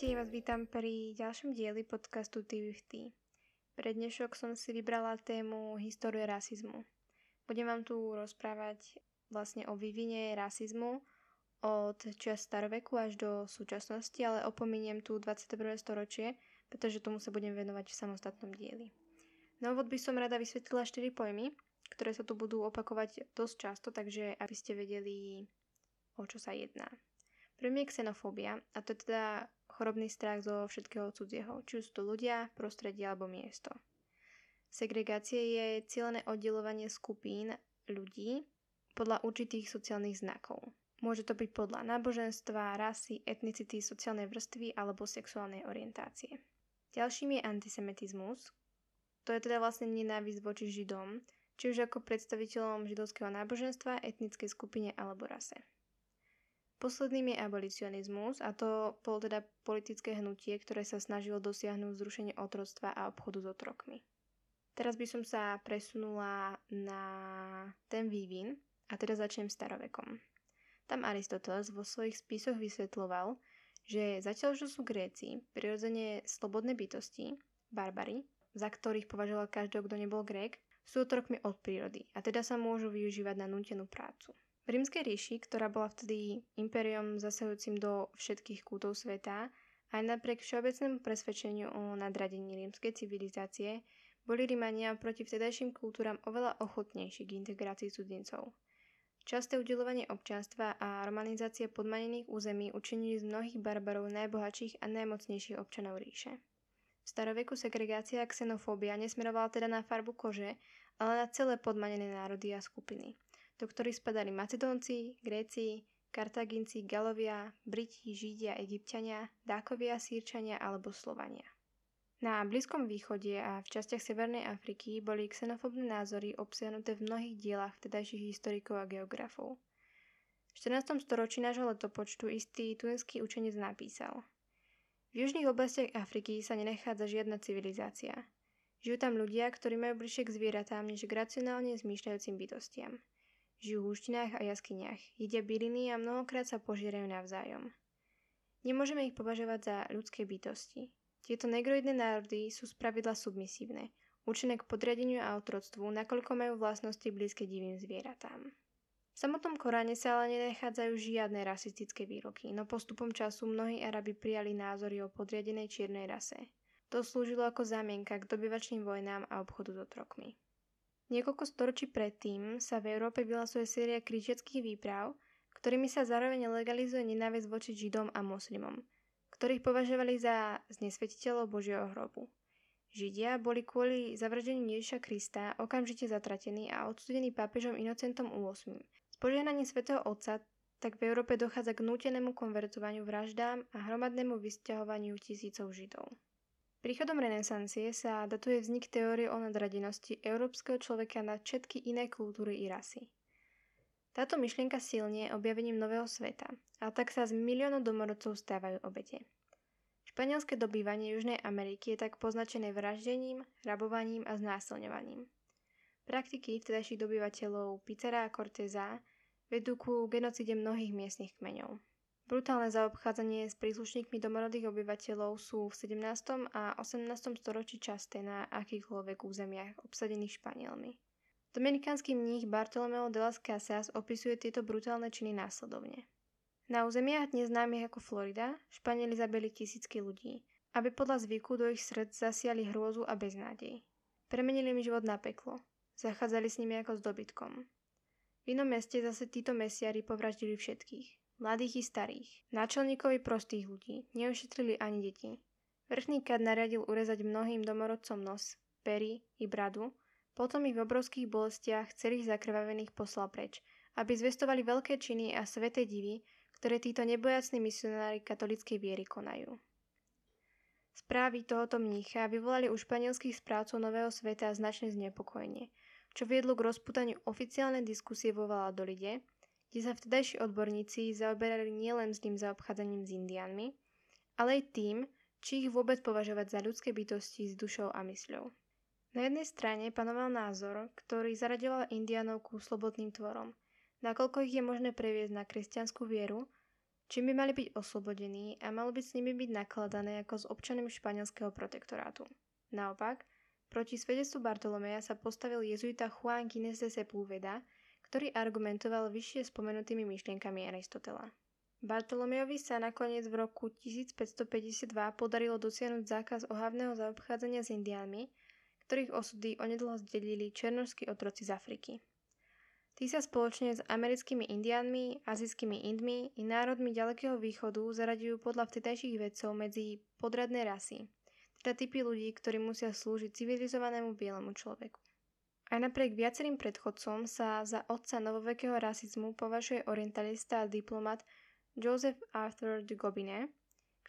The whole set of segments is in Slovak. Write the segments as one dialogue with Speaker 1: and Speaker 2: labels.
Speaker 1: Ahojte, vás vítam pri ďalšom dieli podcastu TV v T. Pre dnešok som si vybrala tému histórie rasizmu. Budem vám tu rozprávať vlastne o vývine rasizmu od čas staroveku až do súčasnosti, ale opominiem tu 21. storočie, pretože tomu sa budem venovať v samostatnom dieli. Na úvod by som rada vysvetlila 4 pojmy, ktoré sa tu budú opakovať dosť často, takže aby ste vedeli, o čo sa jedná. Prvý je xenofóbia, a to je teda chorobný strach zo všetkého cudzieho, či už to ľudia, prostredie alebo miesto. Segregácie je cieľené oddelovanie skupín ľudí podľa určitých sociálnych znakov. Môže to byť podľa náboženstva, rasy, etnicity, sociálnej vrstvy alebo sexuálnej orientácie. Ďalším je antisemitizmus. To je teda vlastne nenávisť voči Židom, či už ako predstaviteľom židovského náboženstva, etnickej skupine alebo rase. Posledným je abolicionizmus a to bolo teda politické hnutie, ktoré sa snažilo dosiahnuť zrušenie otroctva a obchodu s otrokmi. Teraz by som sa presunula na ten vývin a teda začnem starovekom. Tam Aristoteles vo svojich spisoch vysvetloval, že zatiaľ, že sú Gréci prirodzene slobodné bytosti, barbary, za ktorých považoval každého, kto nebol Grék, sú otrokmi od prírody a teda sa môžu využívať na nútenú prácu. Rímskej ríši, ktorá bola vtedy impériom zasahujúcim do všetkých kútov sveta, aj napriek všeobecnému presvedčeniu o nadradení rímskej civilizácie, boli Rímania proti vtedajším kultúram oveľa ochotnejší k integrácii cudzincov. Časté udelovanie občanstva a romanizácia podmanených území učinili z mnohých barbarov najbohatších a najmocnejších občanov ríše. V staroveku segregácia a xenofóbia nesmerovala teda na farbu kože, ale na celé podmanené národy a skupiny – do ktorých spadali Macedónci, Gréci, Kartaginci, Galovia, Briti, Židia, Egyptiania, Dákovia, Sýrčania alebo Slovania. Na Blízkom východe a v častiach Severnej Afriky boli xenofobné názory obsiahnuté v mnohých dielach vtedajších historikov a geografov. V 14. storočí nášho letopočtu istý tunecký učenec napísal V južných oblastiach Afriky sa nenachádza žiadna civilizácia. Žijú tam ľudia, ktorí majú bližšie k zvieratám než k racionálne zmýšľajúcim bytostiam. Žijú v húštinách a jaskyniach, jedia byliny a mnohokrát sa požierajú navzájom. Nemôžeme ich považovať za ľudské bytosti. Tieto negroidné národy sú spravidla submisívne, určené k podriadeniu a otroctvu, nakoľko majú vlastnosti blízke divým zvieratám. V samotnom Koráne sa ale nenachádzajú žiadne rasistické výroky, no postupom času mnohí Arabi prijali názory o podriadenej čiernej rase. To slúžilo ako zámienka k dobyvačným vojnám a obchodu s otrokmi. Niekoľko storočí predtým sa v Európe vyhlasuje séria križiackých výprav, ktorými sa zároveň legalizuje nenávisť voči Židom a moslimom, ktorých považovali za znesvetiteľov Božieho hrobu. Židia boli kvôli zavraždeniu Ježiša Krista okamžite zatratení a odsudení pápežom Inocentom VIII. S požehnaním svätého Otca tak v Európe dochádza k nútenému konvertovaniu vraždám a hromadnému vysťahovaniu tisícov Židov. Príchodom renesancie sa datuje vznik teórie o nadradenosti európskeho človeka na všetky iné kultúry i rasy. Táto myšlienka silnie objavením nového sveta, a tak sa z miliónov domorodcov stávajú obete. Španielské dobývanie Južnej Ameriky je tak poznačené vraždením, rabovaním a znásilňovaním. Praktiky vtedajších dobyvateľov Pizarra a Corteza vedú ku genocide mnohých miestnych kmeňov. Brutálne zaobchádzanie s príslušníkmi domorodých obyvateľov sú v 17. a 18. storočí časté na akýchkoľvek územiach obsadených Španielmi. Dominikánsky mních Bartolomeo de las Casas opisuje tieto brutálne činy následovne. Na územiach dnes známych ako Florida Španieli zabili tisícky ľudí, aby podľa zvyku do ich srdc zasiali hrôzu a beznádej. Premenili im život na peklo. Zachádzali s nimi ako s dobytkom. V inom meste zase títo mesiari povraždili všetkých mladých i starých. Náčelníkovi prostých ľudí neušetrili ani deti. Vrchný kad nariadil urezať mnohým domorodcom nos, pery i bradu, potom ich v obrovských bolestiach celých zakrvavených poslal preč, aby zvestovali veľké činy a sveté divy, ktoré títo nebojacní misionári katolickej viery konajú. Správy tohoto mnícha vyvolali u španielských správcov Nového sveta značné znepokojenie, čo viedlo k rozputaniu oficiálnej diskusie vo Valadolide, kde sa vtedajší odborníci zaoberali nielen s tým zaobchádzaním s indiánmi, ale aj tým, či ich vôbec považovať za ľudské bytosti s dušou a mysľou. Na jednej strane panoval názor, ktorý zaraďoval indiánov ku slobodným tvorom, nakoľko ich je možné previesť na kresťanskú vieru, čím by mali byť oslobodení a malo by s nimi byť nakladané ako s občanmi španielského protektorátu. Naopak, proti svedectvu Bartolomeja sa postavil jezuita Juan Gines de Sepúlveda, ktorý argumentoval vyššie spomenutými myšlienkami Aristotela. Bartolomejovi sa nakoniec v roku 1552 podarilo dosiahnuť zákaz ohavného zaobchádzania s indiánmi, ktorých osudy onedlho zdelili černožskí otroci z Afriky. Tí sa spoločne s americkými indiánmi, azijskými indmi i národmi ďalekého východu zaraďujú podľa vtedajších vedcov medzi podradné rasy, teda typy ľudí, ktorí musia slúžiť civilizovanému bielemu človeku. Aj napriek viacerým predchodcom sa za otca novovekého rasizmu považuje orientalista a diplomat Joseph Arthur de Gobinet,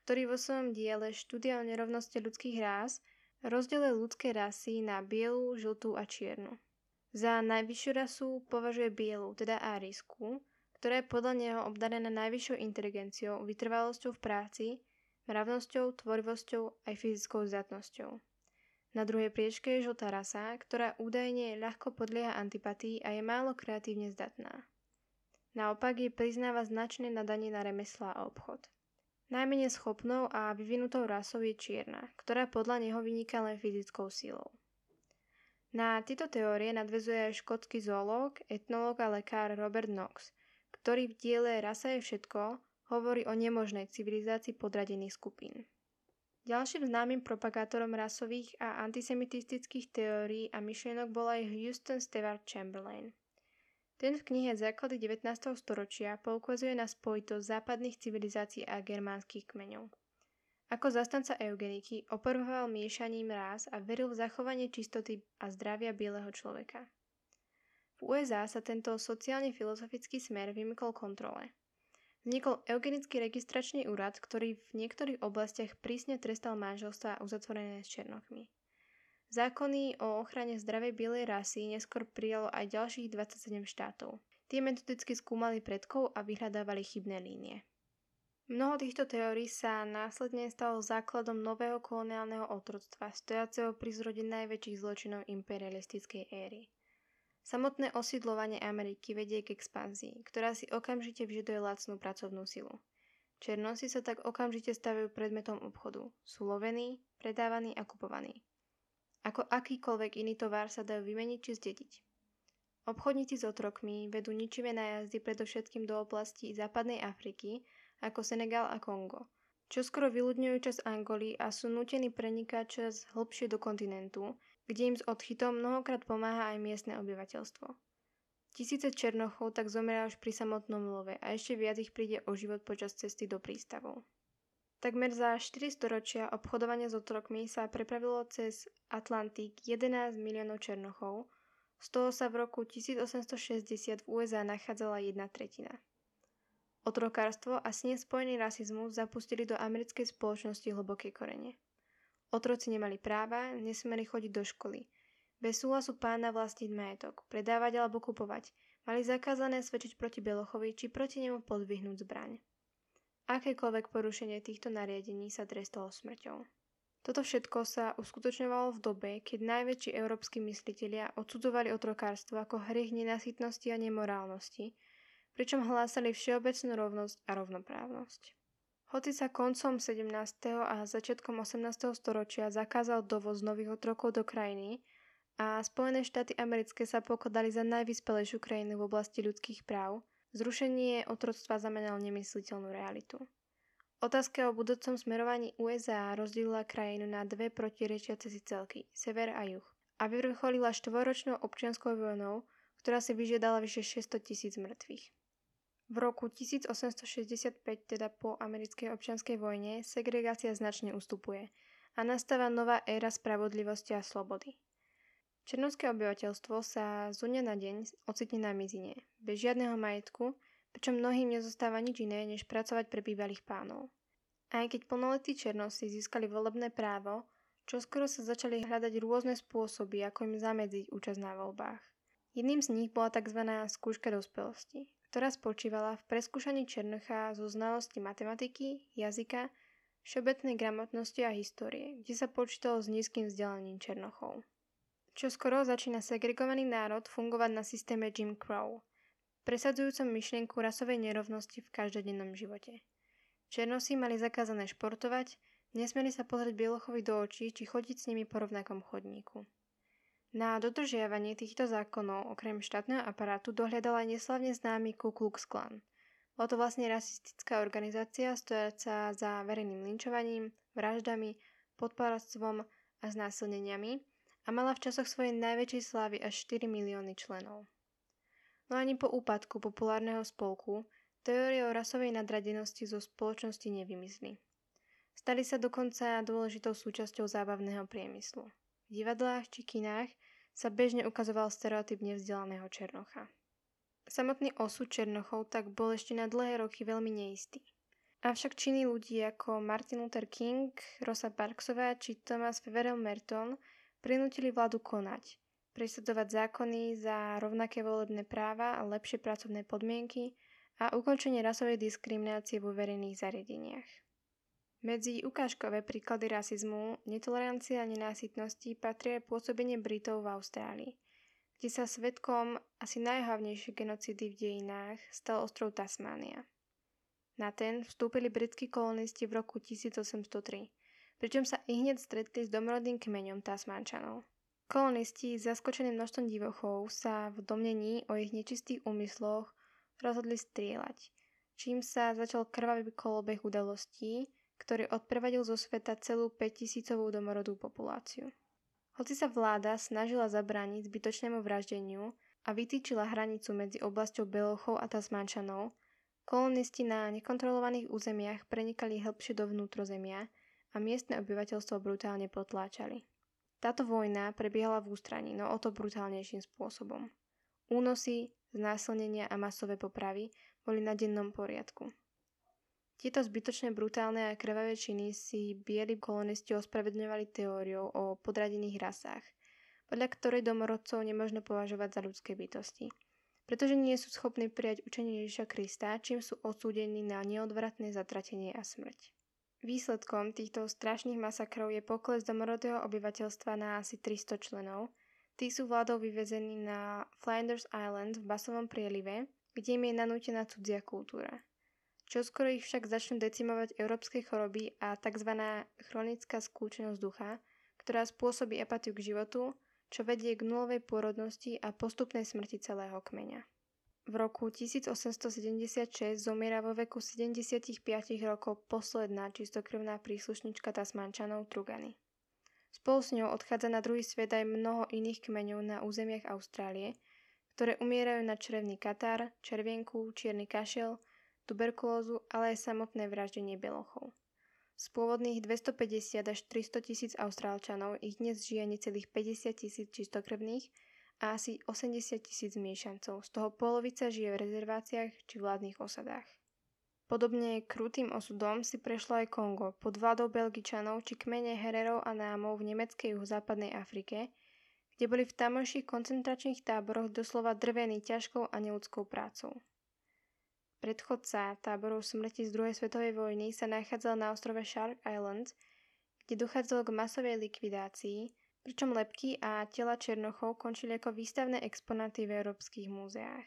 Speaker 1: ktorý vo svojom diele Štúdia o nerovnosti ľudských rás rozdelil ľudské rasy na bielu, žltú a čiernu. Za najvyššiu rasu považuje bielu, teda árisku, ktorá je podľa neho obdarená najvyššou inteligenciou, vytrvalosťou v práci, mravnosťou, tvorivosťou aj fyzickou zdatnosťou. Na druhej priečke je žltá rasa, ktorá údajne ľahko podlieha antipatii a je málo kreatívne zdatná. Naopak jej priznáva značné nadanie na remesla a obchod. Najmenej schopnou a vyvinutou rasou je čierna, ktorá podľa neho vyniká len fyzickou silou. Na tieto teórie nadvezuje aj škótsky zoológ, etnológ a lekár Robert Knox, ktorý v diele Rasa je všetko hovorí o nemožnej civilizácii podradených skupín. Ďalším známym propagátorom rasových a antisemitistických teórií a myšlienok bol aj Houston Stewart Chamberlain. Ten v knihe Základy 19. storočia poukazuje na spojitosť západných civilizácií a germánskych kmeňov. Ako zastanca eugeniky operoval miešaním rás a veril v zachovanie čistoty a zdravia bieleho človeka. V USA sa tento sociálne-filozofický smer vymykol kontrole. Vznikol eugenický registračný úrad, ktorý v niektorých oblastiach prísne trestal manželstva uzatvorené s černochmi. Zákony o ochrane zdravej bielej rasy neskôr prijalo aj ďalších 27 štátov. Tie metodicky skúmali predkov a vyhľadávali chybné línie. Mnoho týchto teórií sa následne stalo základom nového koloniálneho otroctva, stojaceho pri zrode najväčších zločinov imperialistickej éry. Samotné osídlovanie Ameriky vedie k expanzii, ktorá si okamžite vyžaduje lacnú pracovnú silu. Černosi sa tak okamžite stavajú predmetom obchodu. Sú lovení, predávaní a kupovaní. Ako akýkoľvek iný tovar sa dajú vymeniť či zdediť. Obchodníci s otrokmi vedú ničivé nájazdy predovšetkým do oblasti západnej Afriky, ako Senegal a Kongo, čo skoro vyľudňujú čas Angoly a sú nutení prenikať čas hlbšie do kontinentu, kde im s odchytom mnohokrát pomáha aj miestne obyvateľstvo. Tisíce černochov tak zomria už pri samotnom love a ešte viac ich príde o život počas cesty do prístavov. Takmer za 4 storočia obchodovania s otrokmi sa prepravilo cez Atlantik 11 miliónov černochov, z toho sa v roku 1860 v USA nachádzala jedna tretina. Otrokárstvo a s ním spojený rasizmus zapustili do americkej spoločnosti hlboké korene. Otroci nemali práva, nesmeli chodiť do školy. Bez súhlasu pána vlastniť majetok, predávať alebo kupovať, mali zakázané svedčiť proti Belochovi či proti nemu podvihnúť zbraň. Akékoľvek porušenie týchto nariadení sa trestalo smrťou. Toto všetko sa uskutočňovalo v dobe, keď najväčší európsky myslitelia odsudzovali otrokárstvo ako hriech nenasytnosti a nemorálnosti, pričom hlásali všeobecnú rovnosť a rovnoprávnosť. Hoci sa koncom 17. a začiatkom 18. storočia zakázal dovoz nových otrokov do krajiny a Spojené štáty americké sa pokladali za najvyspelejšiu krajinu v oblasti ľudských práv, zrušenie otroctva znamenalo nemysliteľnú realitu. Otázka o budúcom smerovaní USA rozdelila krajinu na dve protirečiace si celky, sever a juh, a vyvrcholila štvoročnou občianskou vojnou, ktorá si vyžiadala vyše 600 tisíc mŕtvych. V roku 1865, teda po americkej občianskej vojne, segregácia značne ustupuje a nastáva nová éra spravodlivosti a slobody. Černovské obyvateľstvo sa z dňa na deň ocitne na mizine, bez žiadneho majetku, pričom mnohým nezostáva nič iné, než pracovať pre bývalých pánov. Aj keď plnoletí černosi získali volebné právo, čoskoro sa začali hľadať rôzne spôsoby, ako im zamedziť účasť na voľbách. Jedným z nich bola tzv. skúška dospelosti, ktorá spočívala v preskúšaní Černocha zo znalosti matematiky, jazyka, všeobecnej gramotnosti a histórie, kde sa počítalo s nízkym vzdelaním Černochov. Čo skoro začína segregovaný národ fungovať na systéme Jim Crow, presadzujúcom myšlienku rasovej nerovnosti v každodennom živote. Černosy mali zakázané športovať, nesmeli sa pozrieť bielochovi do očí či chodiť s nimi po rovnakom chodníku. Na dodržiavanie týchto zákonov okrem štátneho aparátu dohľadal aj neslavne známy Ku Klux Klan. Bola to vlastne rasistická organizácia stojaca za verejným linčovaním, vraždami, podporactvom a znásilneniami a mala v časoch svojej najväčšej slávy až 4 milióny členov. No ani po úpadku populárneho spolku teórie o rasovej nadradenosti zo spoločnosti nevymizli. Stali sa dokonca dôležitou súčasťou zábavného priemyslu. Divadlách či kinách sa bežne ukazoval stereotyp nevzdelaného Černocha. Samotný osud Černochov tak bol ešte na dlhé roky veľmi neistý. Avšak činy ľudí ako Martin Luther King, Rosa Parksová či Thomas Feverel Merton prinútili vládu konať, presadzovať zákony za rovnaké volebné práva a lepšie pracovné podmienky a ukončenie rasovej diskriminácie vo verejných zariadeniach. Medzi ukážkové príklady rasizmu, netolerancie a nenásytnosti patrí pôsobenie Britov v Austrálii, kde sa svetkom asi najhlavnejšie genocidy v dejinách stal ostrov Tasmánia. Na ten vstúpili britskí kolonisti v roku 1803, pričom sa i hneď stretli s domorodým kmeňom Tasmánčanov. Kolonisti, zaskočení množstvom divochov, sa v domnení o ich nečistých úmysloch rozhodli strieľať, čím sa začal krvavý kolobeh udalostí, ktorý odprevadil zo sveta celú 5000 domorodú populáciu. Hoci sa vláda snažila zabrániť zbytočnému vraždeniu a vytýčila hranicu medzi oblasťou Belochov a Tasmančanov, kolonisti na nekontrolovaných územiach prenikali hĺbšie do vnútrozemia a miestne obyvateľstvo brutálne potláčali. Táto vojna prebiehala v ústraní, no o to brutálnejším spôsobom. Únosy, znásilnenia a masové popravy boli na dennom poriadku. Tieto zbytočné brutálne a krvavé činy si bieli kolonisti ospravedňovali teóriou o podradených rasách, podľa ktorej domorodcov nemožno považovať za ľudské bytosti, pretože nie sú schopní prijať učenie Ježiša Krista, čím sú odsúdení na neodvratné zatratenie a smrť. Výsledkom týchto strašných masakrov je pokles domorodého obyvateľstva na asi 300 členov. Tí sú vládou vyvezení na Flinders Island v Basovom prielive, kde im je nanútená cudzia kultúra. Čoskoro ich však začnú decimovať európske choroby a tzv. chronická skúčenosť ducha, ktorá spôsobí apatiu k životu, čo vedie k nulovej pôrodnosti a postupnej smrti celého kmeňa. V roku 1876 zomiera vo veku 75 rokov posledná čistokrvná príslušnička Tasmančanov Trugany. Spolu s ňou odchádza na druhý svet aj mnoho iných kmeňov na územiach Austrálie, ktoré umierajú na črevný katar, červienku, čierny kašel, tuberkulózu, ale aj samotné vraždenie belochov. Z pôvodných 250 až 300 tisíc Austrálčanov ich dnes žije necelých 50 tisíc čistokrvných a asi 80 tisíc miešancov, z toho polovica žije v rezerváciách či vládnych osadách. Podobne krutým osudom si prešlo aj Kongo pod vládou Belgičanov či kmene Hererov a Námov v nemeckej juhozápadnej Afrike, kde boli v tamojších koncentračných táboroch doslova drvení ťažkou a neludskou prácou. Predchodca táborov smrti z druhej svetovej vojny sa nachádzal na ostrove Shark Island, kde dochádzalo k masovej likvidácii, pričom lepky a tela Černochov končili ako výstavné exponáty v európskych múzeách.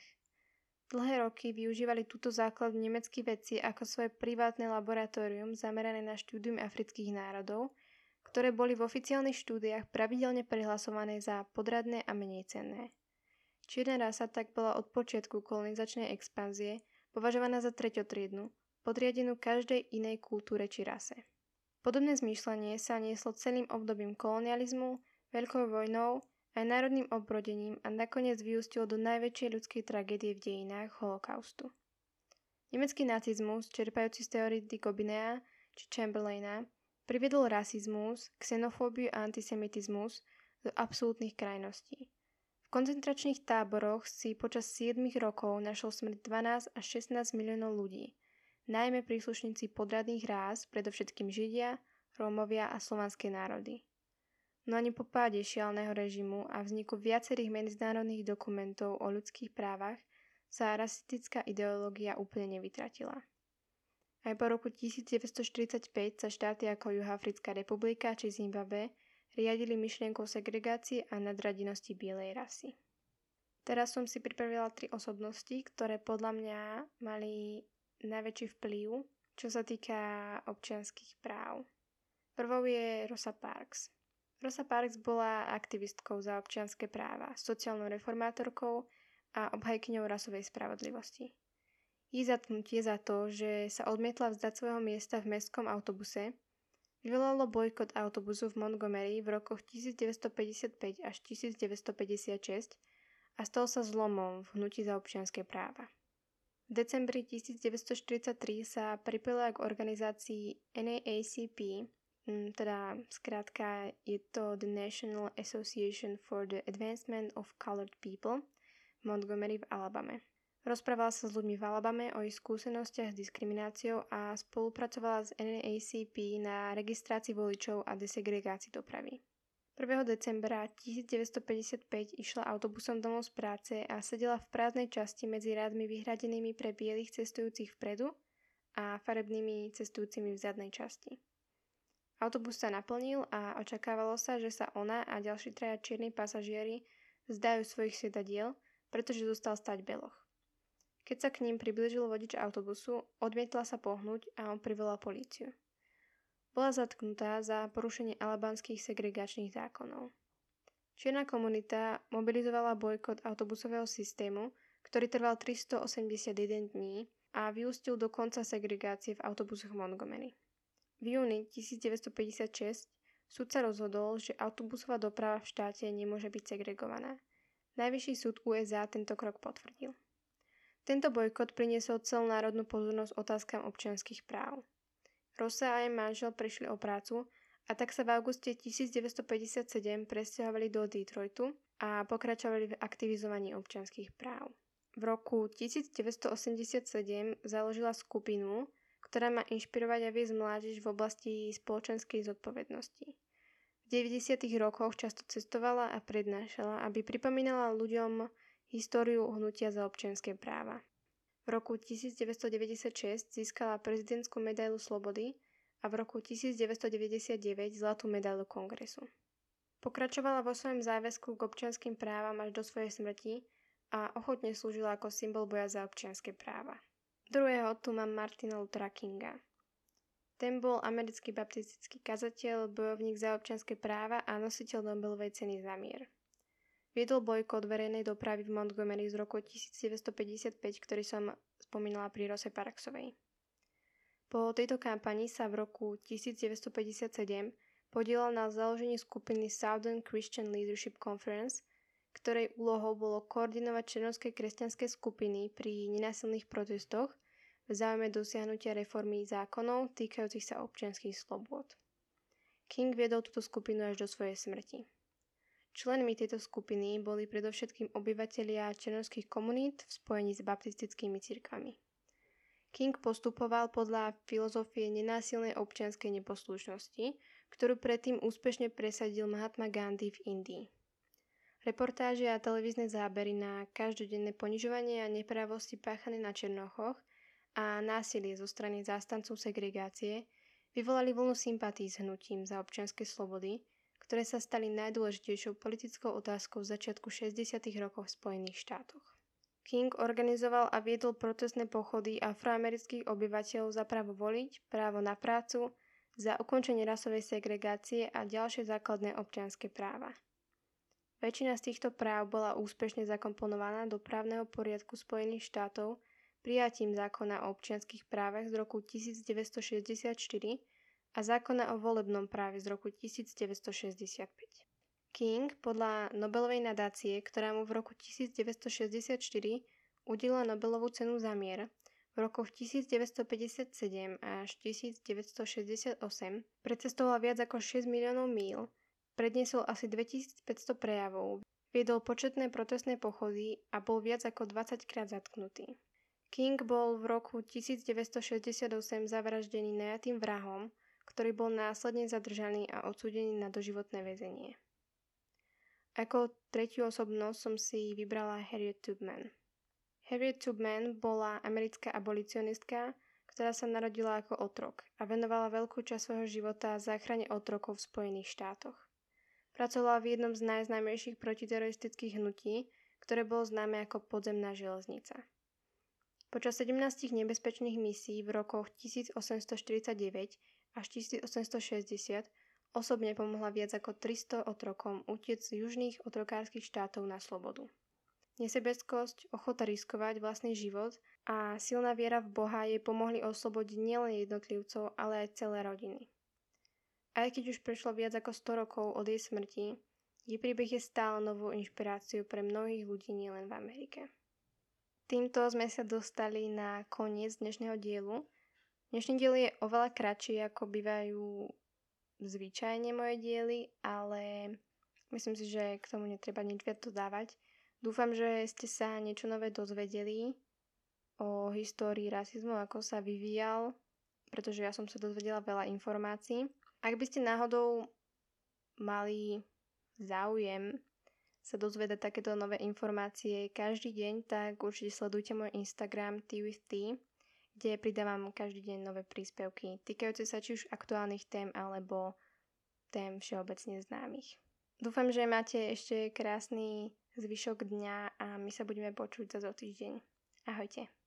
Speaker 1: Dlhé roky využívali túto základ nemeckí vedci ako svoje privátne laboratórium zamerané na štúdium afrických národov, ktoré boli v oficiálnych štúdiách pravidelne prihlasované za podradné a menej cenné. Čierna rasa tak bola od počiatku kolonizačnej expanzie považovaná za treťotriednu, podriadenú každej inej kultúre či rase. Podobné zmýšľanie sa nieslo celým obdobím kolonializmu, veľkou vojnou, aj národným obrodením a nakoniec vyústilo do najväčšej ľudskej tragédie v dejinách holokaustu. Nemecký nacizmus, čerpajúci z teórií Dikobinea či Chamberlaina, priviedol rasizmus, xenofóbiu a antisemitizmus do absolútnych krajností. Koncentračných táboroch si počas 7 rokov našlo smrť 12 až 16 miliónov ľudí – najmä príslušníci podradných rás, predovšetkým Židia, Rómovia a slovanské národy. No ani po páde šialného režimu a vzniku viacerých medzinárodných dokumentov o ľudských právach sa rasistická ideológia úplne nevytratila. Aj po roku 1945 sa štáty ako Juhoafrická republika či Zimbabwe riadili myšlienkou segregácie a nadradenosti bielej rasy. Teraz som si pripravila tri osobnosti, ktoré podľa mňa mali najväčší vplyv čo sa týka občianských práv. Prvou je Rosa Parks. Rosa Parks bola aktivistkou za občianské práva, sociálnou reformátorkou a obhajkyňou rasovej spravodlivosti. Jej zatknutie za to, že sa odmietla vzdať svojho miesta v mestskom autobuse, vyvolalo bojkot autobusu v Montgomery v rokoch 1955 až 1956 a stal sa zlomom v hnutí za občianské práva. V decembri 1943 sa pripojila k organizácii NAACP, teda skrátka je to The National Association for the Advancement of Colored People Montgomery v Alabame. Rozprávala sa s ľuďmi v Alabame o ich skúsenostiach s diskrimináciou a spolupracovala s NAACP na registrácii voličov a desegregácii dopravy. 1. decembra 1955 išla autobusom domov z práce a sedela v prázdnej časti medzi rádmi vyhradenými pre bielých cestujúcich vpredu a farebnými cestujúcimi v zadnej časti. Autobus sa naplnil a očakávalo sa, že sa ona a ďalší traja čierni pasažieri zdajú svojich sedadiel, pretože zostal stať beloch. Keď sa k ním priblížil vodič autobusu, odmietla sa pohnúť a on privolal políciu. Bola zatknutá za porušenie alabánskych segregačných zákonov. Čierna komunita mobilizovala bojkot autobusového systému, ktorý trval 381 dní a vyústil do konca segregácie v autobusoch Montgomery. V júni 1956 súd sa rozhodol, že autobusová doprava v štáte nemôže byť segregovaná. Najvyšší súd USA tento krok potvrdil. Tento bojkot priniesol celonárodnú pozornosť otázkam občianských práv. Rosa a jej manžel prišli o prácu a tak sa v auguste 1957 presťahovali do Detroitu a pokračovali v aktivizovaní občianských práv. V roku 1987 založila skupinu, ktorá má inšpirovať a viesť mládež v oblasti spoločenskej zodpovednosti. V 90. rokoch často cestovala a prednášala, aby pripomínala ľuďom históriu hnutia za občianské práva. V roku 1996 získala prezidentskú medailu slobody a v roku 1999 zlatú medailu kongresu. Pokračovala vo svojom záväzku k občianským právam až do svojej smrti a ochotne slúžila ako symbol boja za občianské práva. Druhého tu mám Martina Luthera Kinga. Ten bol americký baptistický kazateľ, bojovník za občianské práva a nositeľ Nobelovej ceny za mier. Viedol bojkot verejnej dopravy v Montgomery z roku 1955, ktorý som spomínala pri Rose Parksovej. Po tejto kampani sa v roku 1957 podielal na založení skupiny Southern Christian Leadership Conference, ktorej úlohou bolo koordinovať černovské kresťanské skupiny pri nenásilných protestoch v záujme dosiahnutia reformy zákonov týkajúcich sa občianských slobôd. King viedol túto skupinu až do svojej smrti. Členmi tejto skupiny boli predovšetkým obyvatelia černovských komunít v spojení s baptistickými cirkvami. King postupoval podľa filozofie nenásilnej občianskej neposlušnosti, ktorú predtým úspešne presadil Mahatma Gandhi v Indii. Reportáže a televízne zábery na každodenné ponižovanie a nepravosti páchané na Černochoch a násilie zo strany zástancov segregácie vyvolali vlnu sympatí s hnutím za občianske slobody, ktoré sa stali najdôležitejšou politickou otázkou v začiatku 60. rokov v Spojených štátoch. King organizoval a viedol protestné pochody afroamerických obyvateľov za právo voliť, právo na prácu, za ukončenie rasovej segregácie a ďalšie základné občianské práva. Väčšina z týchto práv bola úspešne zakomponovaná do právneho poriadku Spojených štátov prijatím zákona o občianských právach z roku 1964 a zákona o volebnom práve z roku 1965. King podľa Nobelovej nadácie, ktorá mu v roku 1964 udelila Nobelovú cenu za mier, v rokoch 1957 až 1968 precestoval viac ako 6 miliónov míl, predniesol asi 2500 prejavov, viedol početné protestné pochody a bol viac ako 20 krát zatknutý. King bol v roku 1968 zavraždený najatým vrahom, ktorý bol následne zadržaný a odsúdený na doživotné väzenie. Ako tretiu osobnosť som si vybrala Harriet Tubman. Harriet Tubman bola americká abolicionistka, ktorá sa narodila ako otrok a venovala veľkú časť svojho života záchrane otrokov v Spojených štátoch. Pracovala v jednom z najznámejších protiteroristických hnutí, ktoré bolo známe ako podzemná železnica. Počas 17 nebezpečných misií v rokoch 1849 až 1860 osobne pomohla viac ako 300 otrokom utiec z južných otrokárskych štátov na slobodu. Nesebeckosť, ochota riskovať vlastný život a silná viera v Boha jej pomohli oslobodiť nielen jednotlivcov, ale aj celé rodiny. Aj keď už prešlo viac ako 100 rokov od jej smrti, jej príbeh je stále novou inšpiráciou pre mnohých ľudí nielen v Amerike. Týmto sme sa dostali na koniec dnešného dielu. Dnešný diel je oveľa kratší, ako bývajú zvyčajne moje diely, ale myslím si, že k tomu netreba nič viac dodávať. Dúfam, že ste sa niečo nové dozvedeli o histórii rasizmu, ako sa vyvíjal, pretože ja som sa dozvedela veľa informácií. Ak by ste náhodou mali záujem sa dozvedať takéto nové informácie každý deň, tak určite sledujte môj Instagram Tea kde pridávam každý deň nové príspevky týkajúce sa či už aktuálnych tém alebo tém všeobecne známych. Dúfam, že máte ešte krásny zvyšok dňa a my sa budeme počuť za zo týždeň. Ahojte.